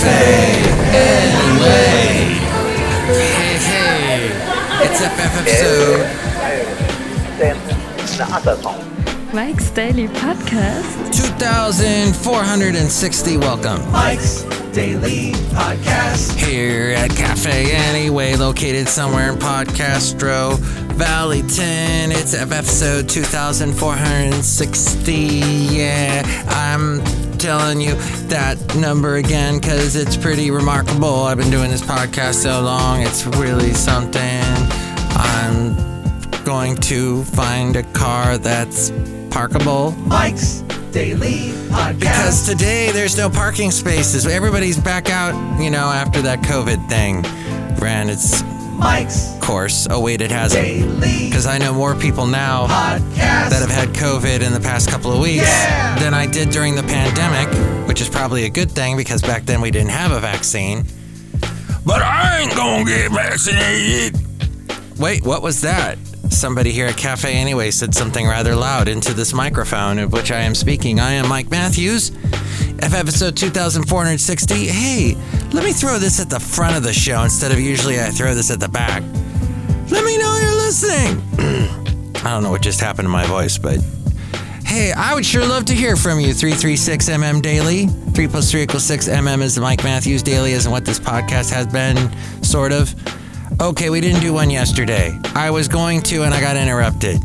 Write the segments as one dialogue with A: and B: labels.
A: Hey, hey. It's
B: song.
C: Mike's Daily Podcast.
A: 2460. Welcome.
D: Mike's Daily Podcast.
A: Here at Cafe Anyway, located somewhere in Podcastro Valleyton. It's episode 2460. Yeah, I'm telling you that number again because it's pretty remarkable. I've been doing this podcast so long, it's really something. I'm going to find a car that's parkable.
D: Mike's Daily Podcast.
A: Because today there's no parking spaces. Everybody's back out, you know, after that COVID thing ran its
D: Mike's
A: course. Oh, wait, it hasn't. Because I know more people now
D: Podcast.
A: that have had COVID in the past couple of weeks
D: Yeah.
A: than I did during the pandemic, which is probably a good thing because back then we didn't have a vaccine. But I ain't gonna get vaccinated. Wait, what was that? Somebody here at Cafe Anyway said something rather loud into this microphone of which I am speaking. I am Mike Matthews, F episode 2460. Hey, let me throw this at the front of the show instead of usually I throw this at the back. Let me know you're listening. I don't know what just happened to my voice, but hey, I would sure love to hear from you. 336 MM Daily. 3 plus 3 equals 6 MM is the Mike Matthews Daily, isn't what this podcast has been, sort of. Okay, we didn't do one yesterday. I was going to, and I got interrupted.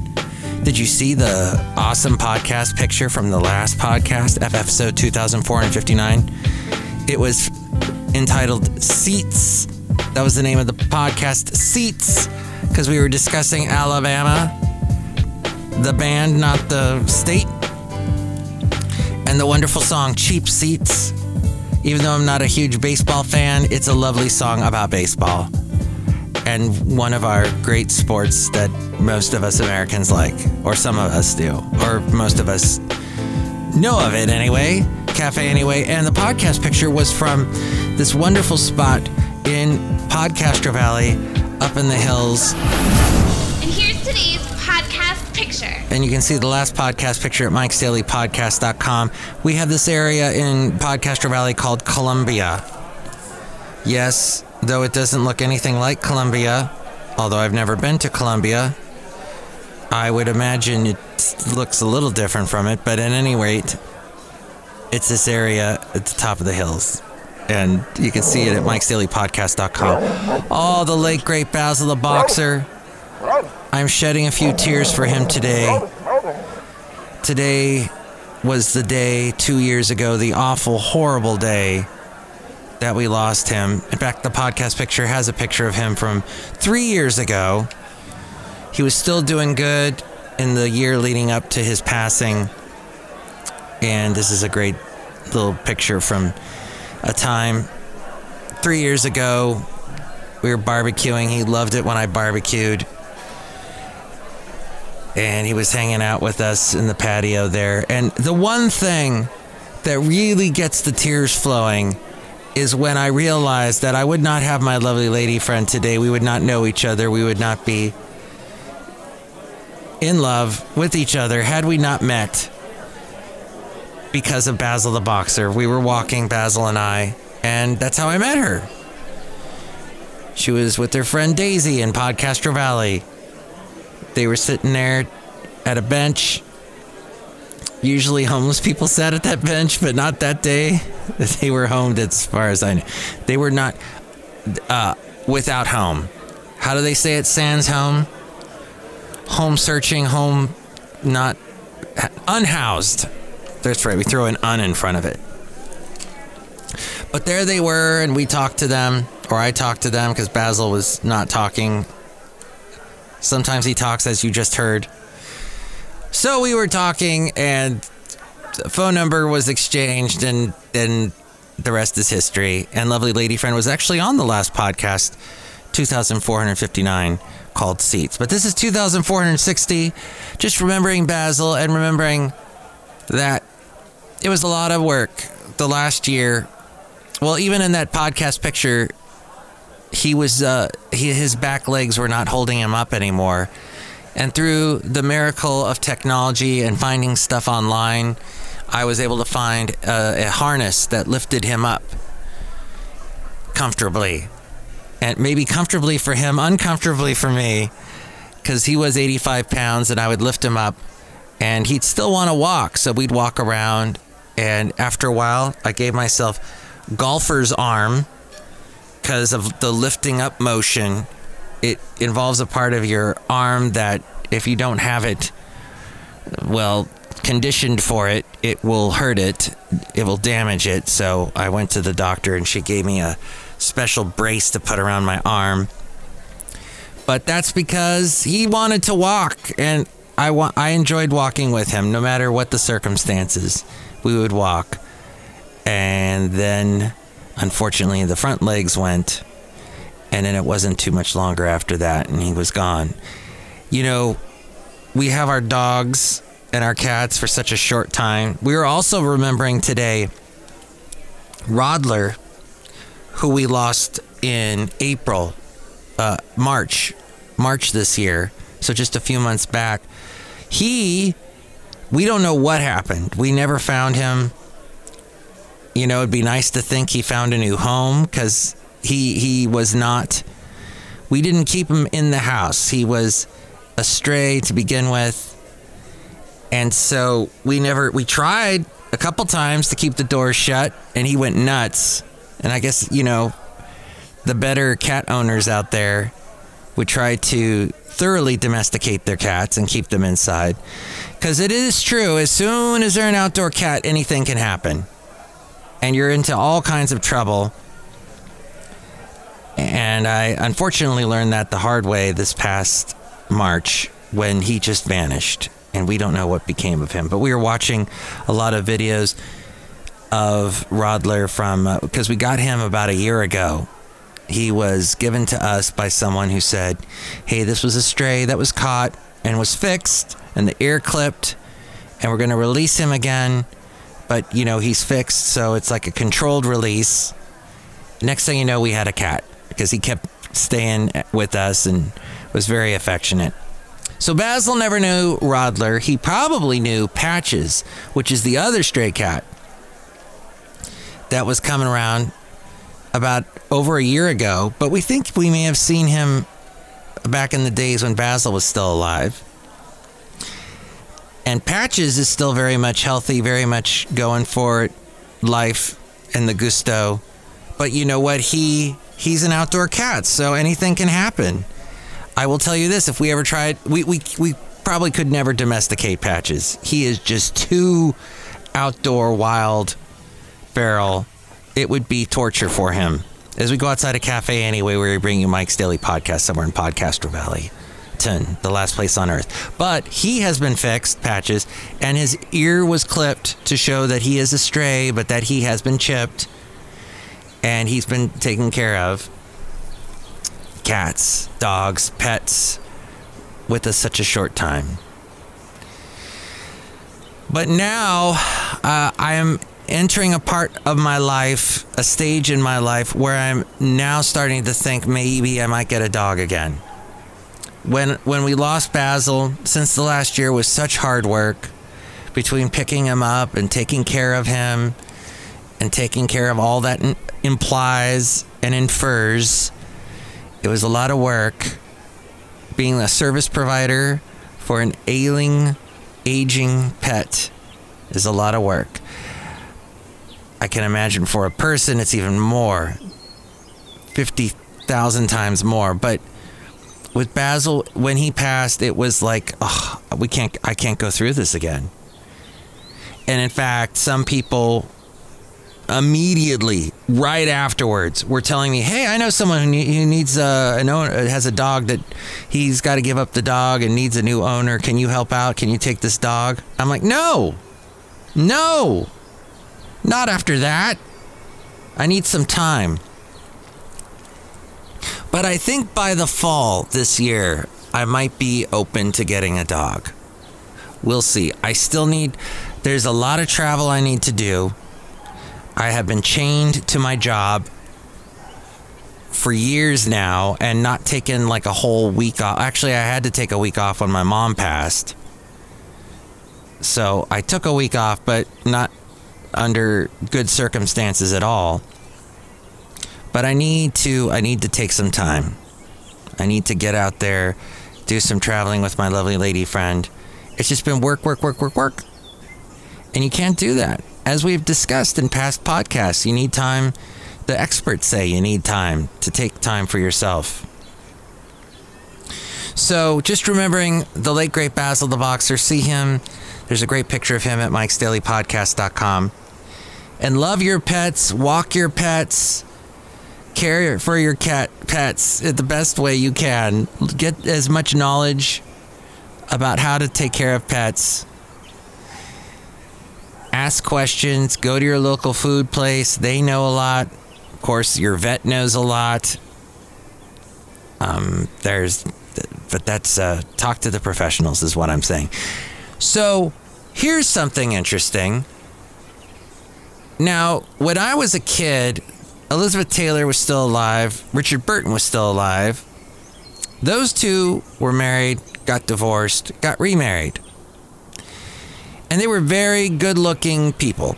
A: Did you see the awesome podcast picture from the last podcast, episode 2459? It was entitled Seats. That was the name of the podcast, Seats, because we were discussing Alabama, the band, not the state, and the wonderful song Cheap Seats. Even though I'm not a huge baseball fan, it's a lovely song about baseball and one of our great sports that most of us Americans like, or some of us do, or most of us know of it anyway. Cafe Anyway. And the podcast picture was from this wonderful spot in Podcastro Valley up in the hills.
E: And here's today's podcast picture.
A: And you can see the last podcast picture at Mike's Daily mikesdailypodcast.com. We have this area in Podcastro Valley called Columbia. Yes, though it doesn't look anything like Columbia, although I've never been to Columbia, I would imagine it looks a little different from it, but at any rate, it's this area at the top of the hills. And you can see it at mikesdailypodcast.com. Oh, the late great Basil the Boxer. I'm shedding a few tears for him today. Today was the day two years ago, the awful, horrible day that we lost him. In fact, the podcast picture has a picture of him from three years ago. He was still doing good in the year leading up to his passing. And this is a great little picture from a time three years ago. We were barbecuing. He loved it when I barbecued. And he was hanging out with us in the patio there. And the one thing that really gets the tears flowing is when I realized that I would not have my lovely lady friend today. We would not know each other. We would not be in love with each other had we not met because of Basil the Boxer. We were walking, Basil and I, and that's how I met her. She was with her friend Daisy in Podcastro Valley. They were sitting there at a bench. Usually homeless people sat at that bench, but not that day. They were homed as far as I knew. They were not uh, without home. How do they say it? Sans home? Home searching, home not unhoused. That's right. We throw an un in front of it. But there they were, and we talked to them, or I talked to them because Basil was not talking. Sometimes he talks, as you just heard. So we were talking, and phone number was exchanged, and then the rest is history. And lovely lady friend was actually on the last podcast, 2459, called Seats. But this is 2460. Just remembering Basil and remembering that it was a lot of work the last year. Well, even in that podcast picture, he was uh, he, his back legs were not holding him up anymore. And through the miracle of technology and finding stuff online, I was able to find a, a harness that lifted him up. comfortably. And maybe comfortably for him, uncomfortably for me, because he was 85 pounds and I would lift him up and he'd still want to walk. So we'd walk around. And after a while, I gave myself golfer's arm because of the lifting up motion. It involves a part of your arm that, if you don't have it, well, conditioned for it, it will hurt it. It will damage it. So I went to the doctor and she gave me a special brace to put around my arm. But that's because he wanted to walk and I wa- I enjoyed walking with him no matter what the circumstances. We would walk. And then unfortunately the front legs went and then it wasn't too much longer after that and he was gone. You know, we have our dogs and our cats for such a short time. We are also remembering today Rodler, who we lost in April, uh, March, March this year. So just a few months back. He, we don't know what happened. We never found him. You know, it'd be nice to think he found a new home because he he was not. We didn't keep him in the house. He was a stray to begin with. And so we never, we tried a couple times to keep the doors shut and he went nuts. And I guess, you know, the better cat owners out there would try to thoroughly domesticate their cats and keep them inside. Because it is true, as soon as they're an outdoor cat, anything can happen. And you're into all kinds of trouble. And I unfortunately learned that the hard way this past March when he just vanished and we don't know what became of him. But we were watching a lot of videos of Rodler from because uh, we got him about a year ago. He was given to us by someone who said, "Hey, this was a stray that was caught and was fixed, and the ear clipped, and we're going to release him again." But you know he's fixed, so it's like a controlled release. Next thing you know, we had a cat because he kept staying with us and was very affectionate. So Basil never knew Rodler. He probably knew Patches, which is the other stray cat that was coming around about over a year ago. But we think we may have seen him back in the days when Basil was still alive. And Patches is still very much healthy, very much going for it, life and the gusto. But you know what? He he's an outdoor cat, so anything can happen. I will tell you this: if we ever tried, we we we probably could never domesticate Patches. He is just too outdoor, wild, feral. It would be torture for him. As we go outside a cafe anyway, we bring you Mike's Daily Podcast somewhere in Podcastro Valley. Ten, The last place on earth. But he has been fixed, Patches, and his ear was clipped to show that he is a stray, but that he has been chipped and he's been taken care of cats, dogs, pets with us such a short time. But now uh, I am entering a part of my life, a stage in my life where I'm now starting to think maybe I might get a dog again. When when we lost Basil, since the last year was such hard work between picking him up and taking care of him and taking care of all that implies and infers it was a lot of work being a service provider for an ailing, aging pet is a lot of work. I can imagine for a person it's even more 50,000 times more. But with Basil, when he passed, it was like, oh, we can't, I can't go through this again. And in fact, some people immediately, right afterwards, were telling me, "Hey, I know someone who needs uh, an owner, has a dog that he's got to give up the dog and needs a new owner. Can you help out? Can you take this dog?" I'm like, "No, no, not after that. I need some time." But I think by the fall this year, I might be open to getting a dog. We'll see. I still need. There's a lot of travel I need to do I have been chained to my job for years now and not taken like a whole week off. Actually, I had to take a week off when my mom passed. So I took a week off, but not under good circumstances at all. But I need to I need to take some time. I need to get out there, do some traveling with my lovely lady friend. It's just been work, work, work, work, work. And you can't do that. As we've discussed in past podcasts, you need time. The experts say you need time to take time for yourself. So, just remembering the late great Basil the Boxer, see him. There's a great picture of him at mike's mikesdailypodcast.com. And love your pets, walk your pets, care for your cat pets the best way you can. Get as much knowledge about how to take care of pets. Ask questions, go to your local food place. They know a lot. Of course, your vet knows a lot. Um, there's, but that's uh, talk to the professionals, is what I'm saying. So, here's something interesting. Now, when I was a kid, Elizabeth Taylor was still alive, Richard Burton was still alive. Those two were married, got divorced, got remarried. And they were very good looking people,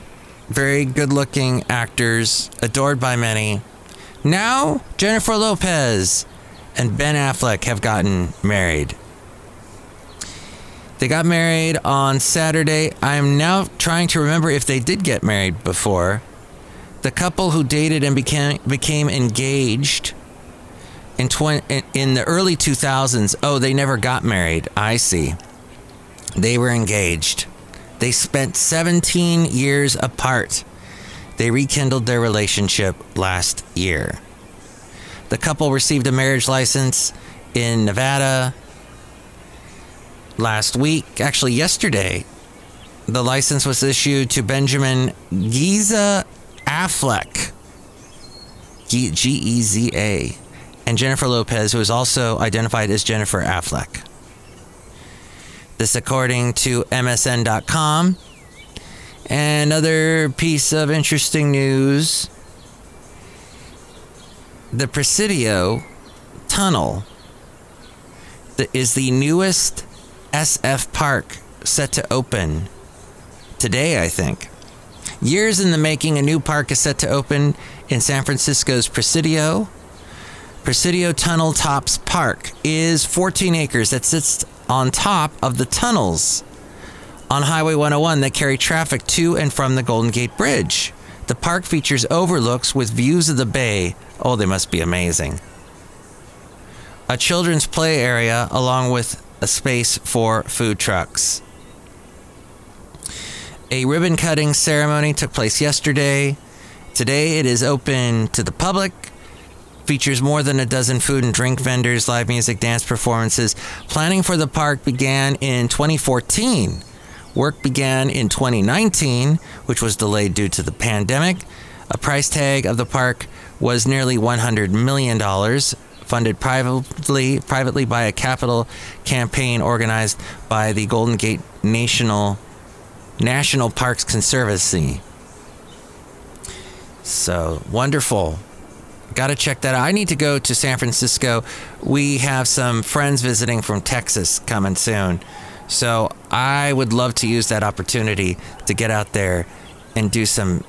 A: very good looking actors, adored by many. Now, Jennifer Lopez and Ben Affleck have gotten married. They got married on Saturday. I'm now trying to remember if they did get married before. The couple who dated and became became engaged in 20, in the early 2000s. Oh, they never got married. I see. They were engaged. They spent 17 years apart. They rekindled their relationship last year. The couple received a marriage license in Nevada last week, actually, yesterday. The license was issued to Benjamin Geza Affleck, G E Z A, and Jennifer Lopez, who is also identified as Jennifer Affleck. This, according to MSN.com. Another piece of interesting news the Presidio Tunnel is the newest SF park set to open today, I think. Years in the making, a new park is set to open in San Francisco's Presidio. Presidio Tunnel Tops Park is 14 acres that sits on top of the tunnels on Highway 101 that carry traffic to and from the Golden Gate Bridge. The park features overlooks with views of the bay. Oh, they must be amazing. A children's play area along with a space for food trucks. A ribbon cutting ceremony took place yesterday. Today it is open to the public. Features more than a dozen food and drink vendors, live music, dance performances. Planning for the park began in 2014. Work began in 2019, which was delayed due to the pandemic. A price tag of the park was nearly $100 million, funded privately, privately by a capital campaign organized by the Golden Gate National National Parks Conservancy. So wonderful. Got to check that out. I need to go to San Francisco. We have some friends visiting from Texas coming soon. So I would love to use that opportunity to get out there and do some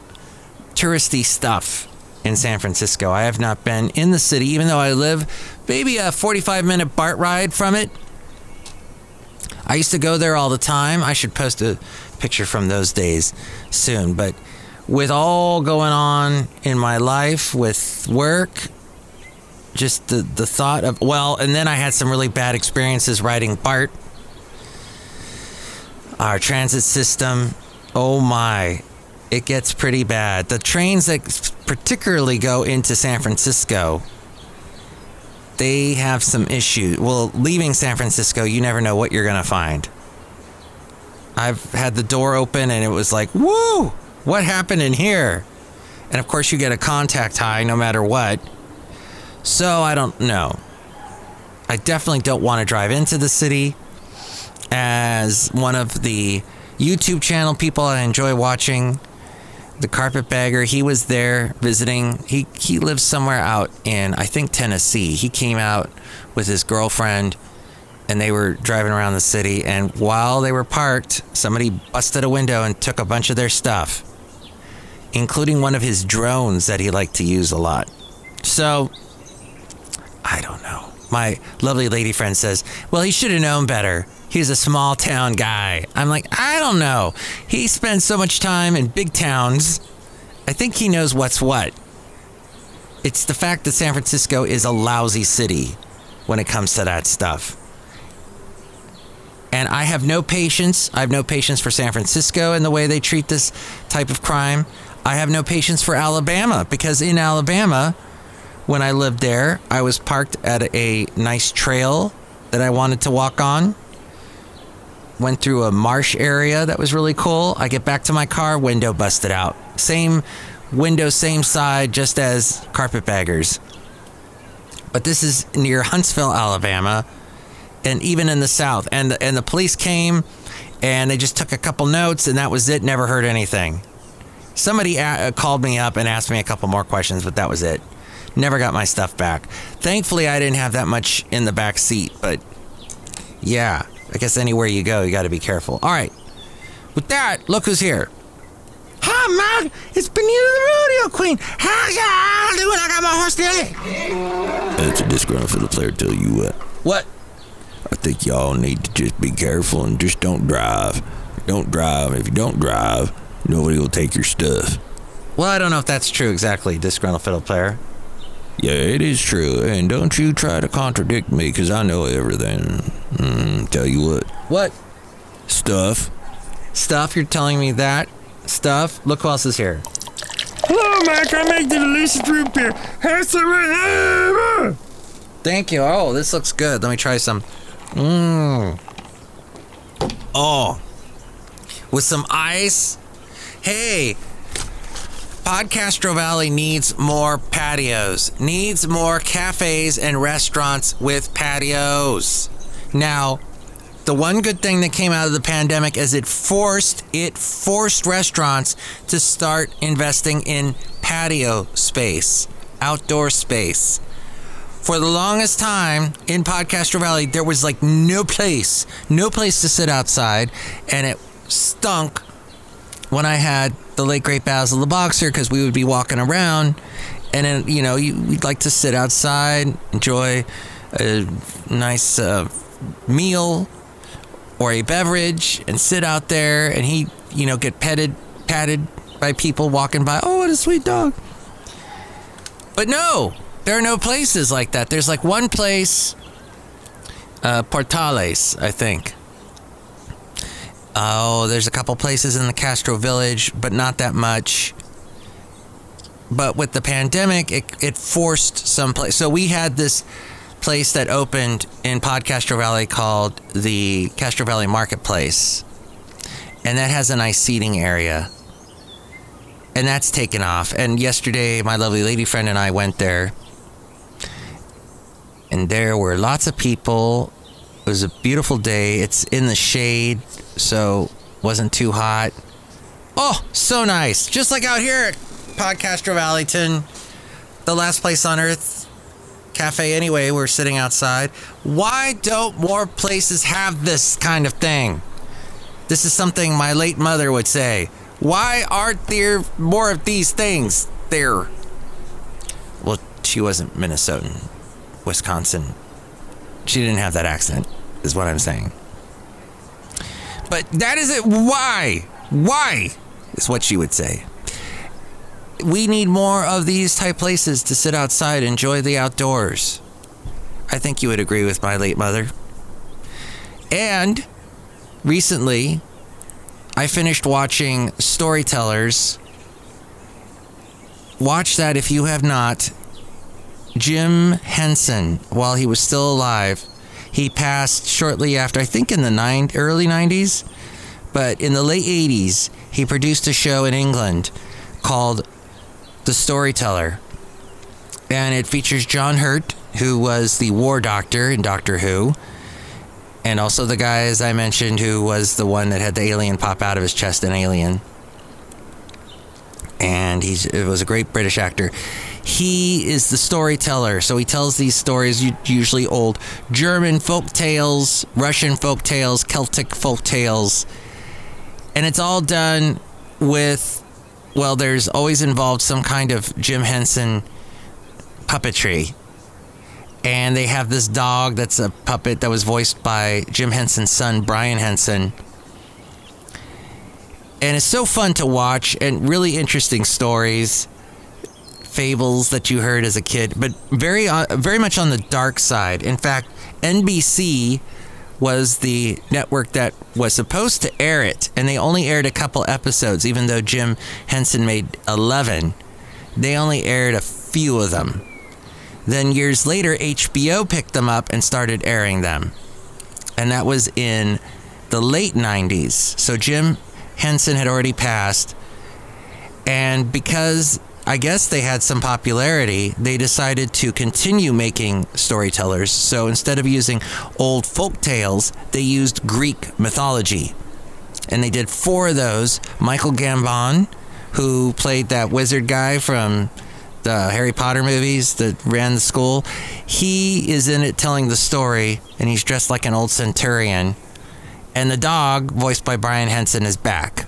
A: touristy stuff in San Francisco. I have not been in the city, even though I live maybe a 45 minute BART ride from it. I used to go there all the time. I should post a picture from those days soon. But with all going on in my life with work, just the, the thought of, well, and then I had some really bad experiences riding BART. Our transit system, oh my, it gets pretty bad. The trains that particularly go into San Francisco, they have some issues. Well, leaving San Francisco, you never know what you're going to find. I've had the door open and it was like, woo, what happened in here? And of course, you get a contact high no matter what. So I don't know. I definitely don't want to drive into the city. As one of the YouTube channel people I enjoy watching, the carpetbagger, he was there visiting. He he lives somewhere out in I think Tennessee. He came out with his girlfriend and they were driving around the city and while they were parked, somebody busted a window and took a bunch of their stuff, including one of his drones that he liked to use a lot. So, I don't know. My lovely lady friend says, well, he should have known better. He's a small town guy. I'm like, I don't know. He spends so much time in big towns. I think he knows what's what. It's the fact that San Francisco is a lousy city when it comes to that stuff. And I have no patience. I have no patience for San Francisco and the way they treat this type of crime. I have no patience for Alabama because in Alabama, when I lived there, I was parked at a nice trail that I wanted to walk on. Went through a marsh area that was really cool. I get back to my car, window busted out. Same window, same side, just as carpetbaggers. But this is near Huntsville, Alabama, and even in the South. And and the police came, and they just took a couple notes, and that was it. Never heard anything. Somebody a- uh, called me up and asked me a couple more questions, but that was it. Never got my stuff back. Thankfully, I didn't have that much in the back seat, but yeah, I guess anywhere you go, you got to be careful. All right. With that, look who's here. Hi, Mac. It's Benita the Rodeo Queen. How y'all doing? I got my horse today.
F: That's a disgruntled fiddle player to tell you what.
A: What?
F: I think y'all need to just be careful and just don't drive. Don't drive. If you don't drive, nobody will take your stuff.
A: Well, I don't know if that's true exactly, disgruntled fiddle player.
F: Yeah, it is true. And don't you try to contradict me, 'cause I know everything. Mm, tell you what,
A: What?
F: stuff.
A: Stuff? You're telling me that? Stuff? Look who else is here.
G: Hello, Mac. I make the delicious root beer. Have some right
A: Thank you. Oh, this looks good. Let me try some. Mmm. Oh. With some ice. Hey, Podcastro Valley needs more patios, needs more cafes and restaurants with patios. Now, the one good thing that came out of the pandemic is it forced it forced restaurants to start investing in patio space, outdoor space. For the longest time in Podcastro Valley, there was like no place, no place to sit outside, and it stunk when I had the late great Basil the Boxer because we would be walking around, and then you know you, we'd like to sit outside, enjoy a nice uh, meal or a beverage, and sit out there, and he you know get petted, patted by people walking by. Oh, what a sweet dog! But no, there are no places like that. There's like one place, uh, Portales, I think. Oh, there's a couple places in the Castro Village, but not that much. But with the pandemic, it, it forced some place. So we had this place that opened in Podcastro Valley called the Castro Valley Marketplace. And that has a nice seating area. And that's taken off. And yesterday, my lovely lady friend and I went there. And there were lots of people. It was a beautiful day. It's in the shade, so wasn't too hot. Oh, so nice. Just like out here at Podcastro Valleyton, the last place on earth cafe anyway. We're sitting outside. Why don't more places have this kind of thing? This is something my late mother would say. Why aren't there more of these things there? Well, she wasn't Minnesotan, Wisconsin. She didn't have that accent, is what I'm saying. But that is it. Why? Why? Is what she would say. We need more of these type places to sit outside, enjoy the outdoors. I think you would agree with my late mother. And recently, I finished watching Storytellers. Watch that if you have not. Jim Henson, while he was still alive, he passed shortly after, I think in the nine, early 90s, but in the late 80s, he produced a show in England called The Storyteller. And it features John Hurt, who was the war doctor in Doctor Who, and also the guy, as I mentioned, who was the one that had the alien pop out of his chest in Alien. And he's it was a great British actor. He is the storyteller, so he tells these stories, usually old German folk tales, Russian folk tales, Celtic folk tales, and it's all done with, well, there's always involved some kind of Jim Henson puppetry. And they have this dog that's a puppet that was voiced by Jim Henson's son, Brian Henson. And it's so fun to watch and really interesting stories, fables that you heard as a kid, but very, uh, very much on the dark side. In fact, NBC was the network that was supposed to air it, and they only aired a couple episodes, even though Jim Henson made 11. They only aired a few of them. Then years later, HBO picked them up and started airing them. And that was in the late 90s. So Jim Henson had already passed. And because I guess they had some popularity, they decided to continue making storytellers. So instead of using old folk tales, they used Greek mythology. And they did four of those. Michael Gambon, who played that wizard guy from the Harry Potter movies that ran the school, he is in it telling the story, and he's dressed like an old centurion. And the dog, voiced by Brian Henson, is back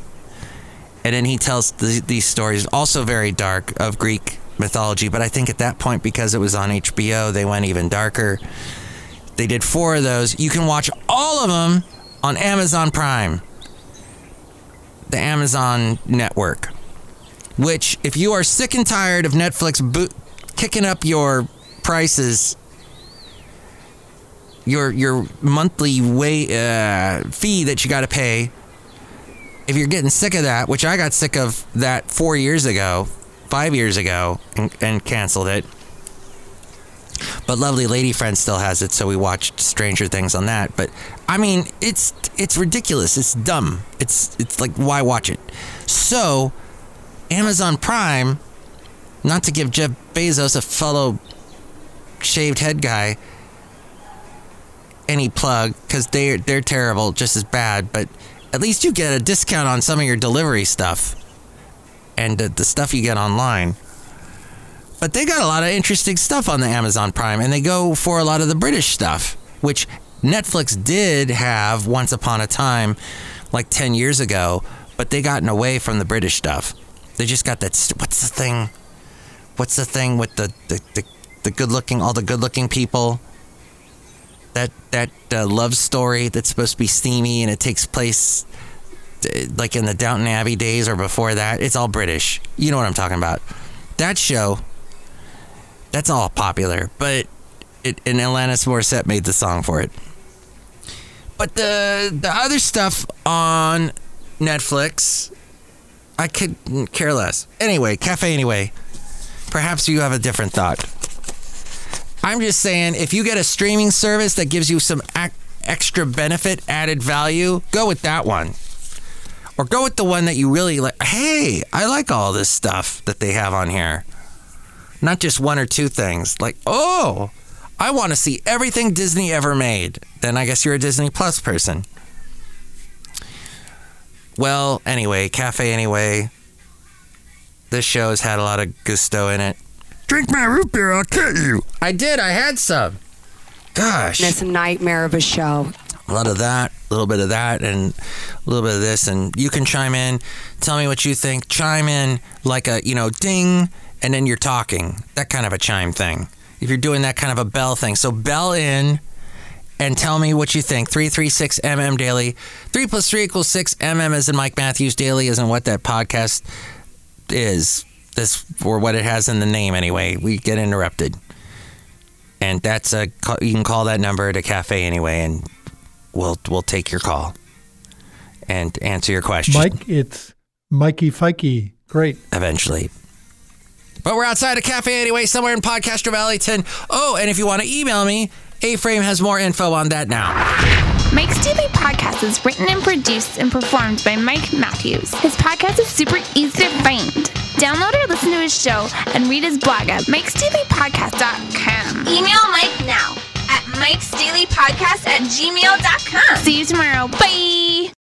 A: and then he tells th- these stories, also very dark, of Greek mythology. But I think at that point, because it was on HBO, they went even darker. They did four of those. You can watch all of them on Amazon Prime, the Amazon network. Which, if you are sick and tired of Netflix bo- kicking up your prices, your your monthly way uh, fee that you got to pay if you're getting sick of that, which I got sick of that four years ago, five years ago, and, and canceled it. But lovely lady friend still has it, so we watched Stranger Things on that. But I mean, it's it's ridiculous. It's dumb. It's it's like why watch it? So, Amazon Prime, not to give Jeff Bezos a fellow shaved head guy any plug because they they're terrible, just as bad. But at least you get a discount on some of your delivery stuff and the, the stuff you get online. But they got a lot of interesting stuff on the Amazon Prime, and they go for a lot of the British stuff, which Netflix did have once upon a time, like 10 years ago, but they gotten away from the British stuff. They just got that. St- what's the thing? What's the thing with the, the, the, the good looking, all the good looking people? That that uh, love story that's supposed to be steamy and it takes place uh, like in the Downton Abbey days or before that. It's all British. You know what I'm talking about. That show. That's all popular, but it, and Alanis Morissette made the song for it. But the the other stuff on Netflix, I couldn't care less. Anyway, Cafe Anyway. Perhaps you have a different thought. I'm just saying, if you get a streaming service that gives you some ac- extra benefit, added value, go with that one. Or go with the one that you really like. Hey, I like all this stuff that they have on here. Not just one or two things. Like, oh, I want to see everything Disney ever made. Then I guess you're a Disney Plus person. Well, anyway, Cafe Anyway. This show has had a lot of gusto in it.
G: Drink my root beer, I'll cut you.
A: I did. I had some. Gosh.
H: It's a nightmare of a show.
A: A lot of that, a little bit of that, and a little bit of this. And you can chime in, tell me what you think. Chime in like a, you know, ding, and then you're talking. That kind of a chime thing. If you're doing that kind of a bell thing. So bell in and tell me what you think. 336 MM Daily. 3 plus 3 equals 6. MM is in Mike Matthews Daily, isn't what that podcast is. This, or what it has in the name anyway. We get interrupted. And that's a, you can call that number at a cafe anyway, and we'll we'll take your call and answer your question
I: Mike, it's Mikey Fikey. Great.
A: eventually. But we're outside a cafe anyway, somewhere in Podcastro Valleyton. Oh, and if you want to email me, A-Frame has more info on that now.
E: Mike's Daily Podcast is written and produced and performed by Mike Matthews. His podcast is super easy to find. Download or listen to his show and read his blog at mikesdailypodcast.com. Email Mike now at mikesdailypodcast at gmail.com. See you tomorrow. Bye.